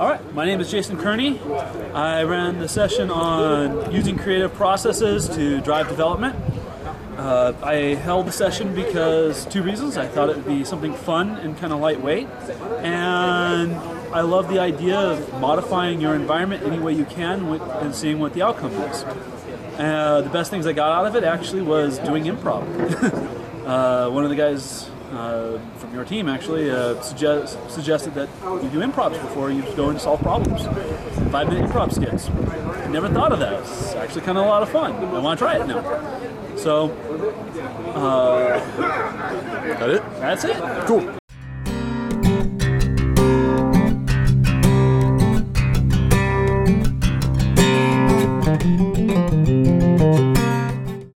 All right, my name is Jason Kerney. I ran the session on using creative processes to drive development. Uh, I held the session because two reasons. I thought it would be something fun and kind of lightweight, and I love the idea of modifying your environment any way you can and seeing what the outcome is. Uh, the best things I got out of it actually was doing improv. uh, one of the guys uh, from your team actually uh, suggest, suggested that you do improvs before you go and solve problems. Five minute improv skits. Never thought of that. It's actually kind of a lot of fun. I want to try it now. So, uh, that it? That's it. Cool.